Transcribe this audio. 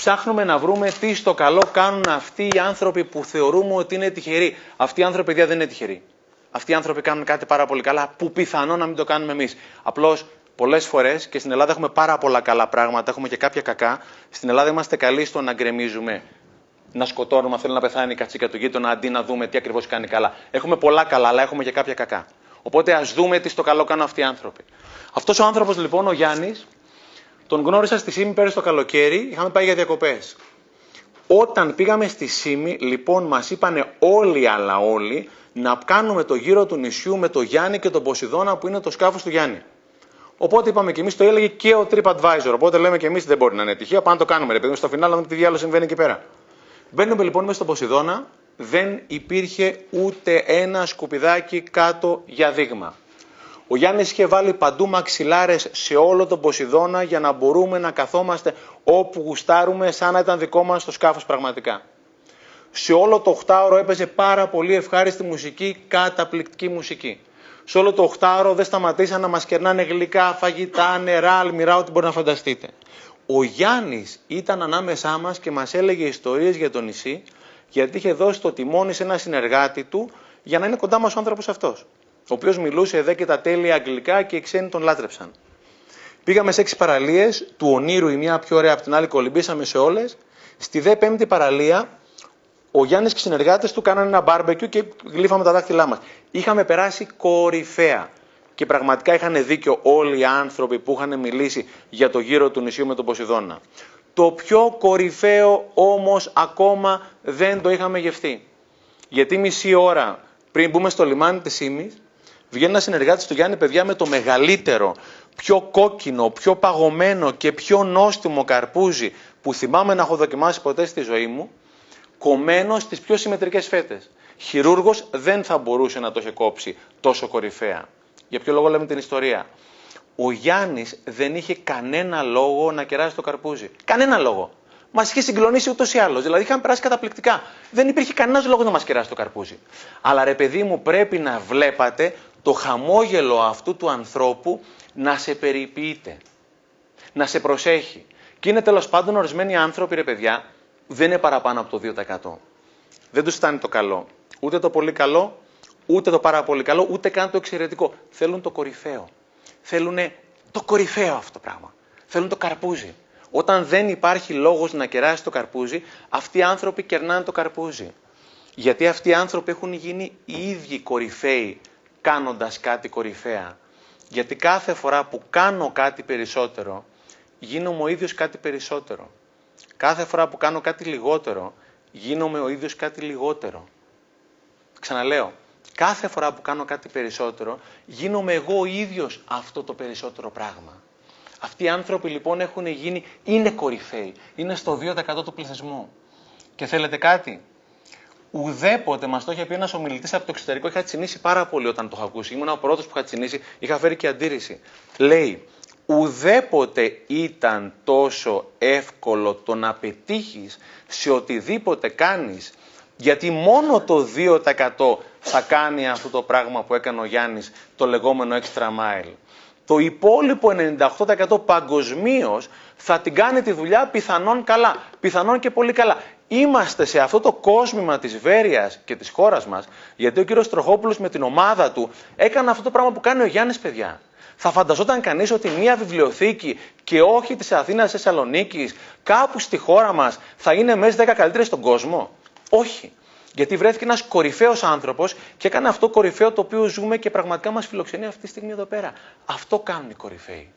Ψάχνουμε να βρούμε τι στο καλό κάνουν αυτοί οι άνθρωποι που θεωρούμε ότι είναι τυχεροί. Αυτοί οι άνθρωποι, παιδιά, δεν είναι τυχεροί. Αυτοί οι άνθρωποι κάνουν κάτι πάρα πολύ καλά που πιθανό να μην το κάνουμε εμείς. Απλώς πολλές φορές και στην Ελλάδα έχουμε πάρα πολλά καλά πράγματα, έχουμε και κάποια κακά. Στην Ελλάδα είμαστε καλοί στο να γκρεμίζουμε, να σκοτώνουμε, αν θέλει να πεθάνει η κατσίκα του γείτονα, αντί να δούμε τι ακριβώς κάνει καλά. Έχουμε πολλά καλά, αλλά έχουμε και κάποια κακά. Οπότε ας δούμε τι στο καλό κάνουν αυτοί οι άνθρωποι. Αυτός ο άνθρωπος λοιπόν, ο Γιάννης, τον γνώρισα στη Σίμη πέρυσι το καλοκαίρι, είχαμε πάει για διακοπές. Όταν πήγαμε στη Σίμη, λοιπόν, μας είπαν όλοι αλλά όλοι να κάνουμε το γύρο του νησιού με το Γιάννη και τον Ποσειδώνα που είναι το σκάφος του Γιάννη. Οπότε είπαμε και εμείς, το έλεγε και ο TripAdvisor. Οπότε λέμε και εμείς δεν μπορεί να είναι τυχαίο, πάμε να το κάνουμε. Επειδή στο φινάλ να δούμε τι διάλογο συμβαίνει εκεί πέρα. Μπαίνουμε λοιπόν μέσα στο Ποσειδώνα, δεν υπήρχε ούτε ένα σκουπιδάκι κάτω για δείγμα. Ο Γιάννης είχε βάλει παντού μαξιλάρες σε όλο τον Ποσειδώνα για να μπορούμε να καθόμαστε όπου γουστάρουμε σαν να ήταν δικό μας το σκάφος πραγματικά. Σε όλο το 8ωρο έπαιζε πάρα πολύ ευχάριστη μουσική, καταπληκτική μουσική. Σε όλο το 8ωρο δεν σταματήσαν να μας κερνάνε γλυκά, φαγητά, νερά, αλμυρά, ό,τι μπορεί να φανταστείτε. Ο Γιάννης ήταν ανάμεσά μας και μας έλεγε ιστορίες για το νησί, γιατί είχε δώσει το τιμόνι σε ένα συνεργάτη του για να είναι κοντά μας ο άνθρωπος αυτός ο οποίος μιλούσε εδώ και τα τέλεια αγγλικά και οι ξένοι τον λάτρεψαν. Πήγαμε σε έξι παραλίες, του Ονείρου η μία πιο ωραία από την άλλη, κολυμπήσαμε σε όλες. Στη δε πέμπτη παραλία, ο Γιάννης και οι συνεργάτες του κάνανε ένα μπάρμπεκιου και γλύφαμε τα δάχτυλά μας. Είχαμε περάσει κορυφαία. Και πραγματικά είχαν δίκιο όλοι οι άνθρωποι που είχαν μιλήσει για το γύρο του νησιού με τον Ποσειδώνα. Το πιο κορυφαίο όμως ακόμα δεν το είχαμε γευτεί. Γιατί μισή ώρα πριν μπούμε στο λιμάνι της Ήμης, Βγαίνει ένα συνεργάτη του Γιάννη, παιδιά, με το μεγαλύτερο, πιο κόκκινο, πιο παγωμένο και πιο νόστιμο καρπούζι που θυμάμαι να έχω δοκιμάσει ποτέ στη ζωή μου, κομμένο στις πιο συμμετρικές φέτες. Χειρούργος δεν θα μπορούσε να το είχε κόψει τόσο κορυφαία. Για ποιο λόγο λέμε την ιστορία; Ο Γιάννης δεν είχε κανένα λόγο να κεράσει το καρπούζι. Κανένα λόγο. Μας είχε συγκλονίσει ούτως ή άλλως. Δηλαδή είχαν περάσει καταπληκτικά. Δεν υπήρχε κανένας λόγος να μας κεράσει το καρπούζι. Αλλά ρε παιδί μου, πρέπει να βλέπατε το χαμόγελο αυτού του ανθρώπου να σε περιποιείται, να σε προσέχει. Και είναι τέλος πάντων ορισμένοι άνθρωποι, ρε παιδιά, δεν είναι παραπάνω από το 2%. Δεν τους φτάνει το καλό. Ούτε το πολύ καλό, ούτε το πάρα πολύ καλό, ούτε καν το εξαιρετικό. Θέλουν το κορυφαίο. Θέλουν το κορυφαίο αυτό το πράγμα. Θέλουν το καρπούζι. Όταν δεν υπάρχει λόγος να κεράσει το καρπούζι, αυτοί οι άνθρωποι κερνάνε το καρπούζι. Γιατί αυτοί οι άνθρωποι έχουν γίνει οι ίδιοι κορυφαίοι κάνοντας κάτι κορυφαία. Γιατί κάθε φορά που κάνω κάτι περισσότερο, γίνομαι ο ίδιος κάτι περισσότερο. Κάθε φορά που κάνω κάτι λιγότερο, γίνομαι ο ίδιος κάτι λιγότερο. Ξαναλέω, κάθε φορά που κάνω κάτι περισσότερο, γίνομαι εγώ ο ίδιος αυτό το περισσότερο πράγμα. Αυτοί οι άνθρωποι λοιπόν έχουν γίνει, είναι κορυφαίοι, είναι στο 2% του πληθυσμού. Και θέλετε κάτι, Ουδέποτε μας το είχε πει ένας ομιλητής από το εξωτερικό. Είχα τσινήσει πάρα πολύ όταν το είχα ακούσει. Ήμουν ο πρώτος που είχα τσινήσει. Είχα φέρει και αντίρρηση. Λέει, ουδέποτε ήταν τόσο εύκολο το να πετύχεις σε οτιδήποτε κάνεις γιατί μόνο το 2% θα κάνει αυτό το πράγμα που έκανε ο Γιάννης, το λεγόμενο extra mile. Το υπόλοιπο 98% παγκοσμίως θα την κάνει τη δουλειά πιθανόν καλά, πιθανόν και πολύ καλά είμαστε σε αυτό το κόσμημα της Βέρειας και της χώρας μας, γιατί ο κύριος Τροχόπουλος με την ομάδα του έκανε αυτό το πράγμα που κάνει ο Γιάννης, παιδιά. Θα φανταζόταν κανείς ότι μια βιβλιοθήκη και όχι της Αθήνας Θεσσαλονίκης, κάπου στη χώρα μας θα είναι μέσα 10 καλύτερες στον κόσμο; Όχι. Γιατί βρέθηκε ένας κορυφαίος άνθρωπος και έκανε αυτό κορυφαίο το οποίο ζούμε και πραγματικά μας φιλοξενεί αυτή τη στιγμή εδώ πέρα. Αυτό κάνουν οι κορυφαίοι.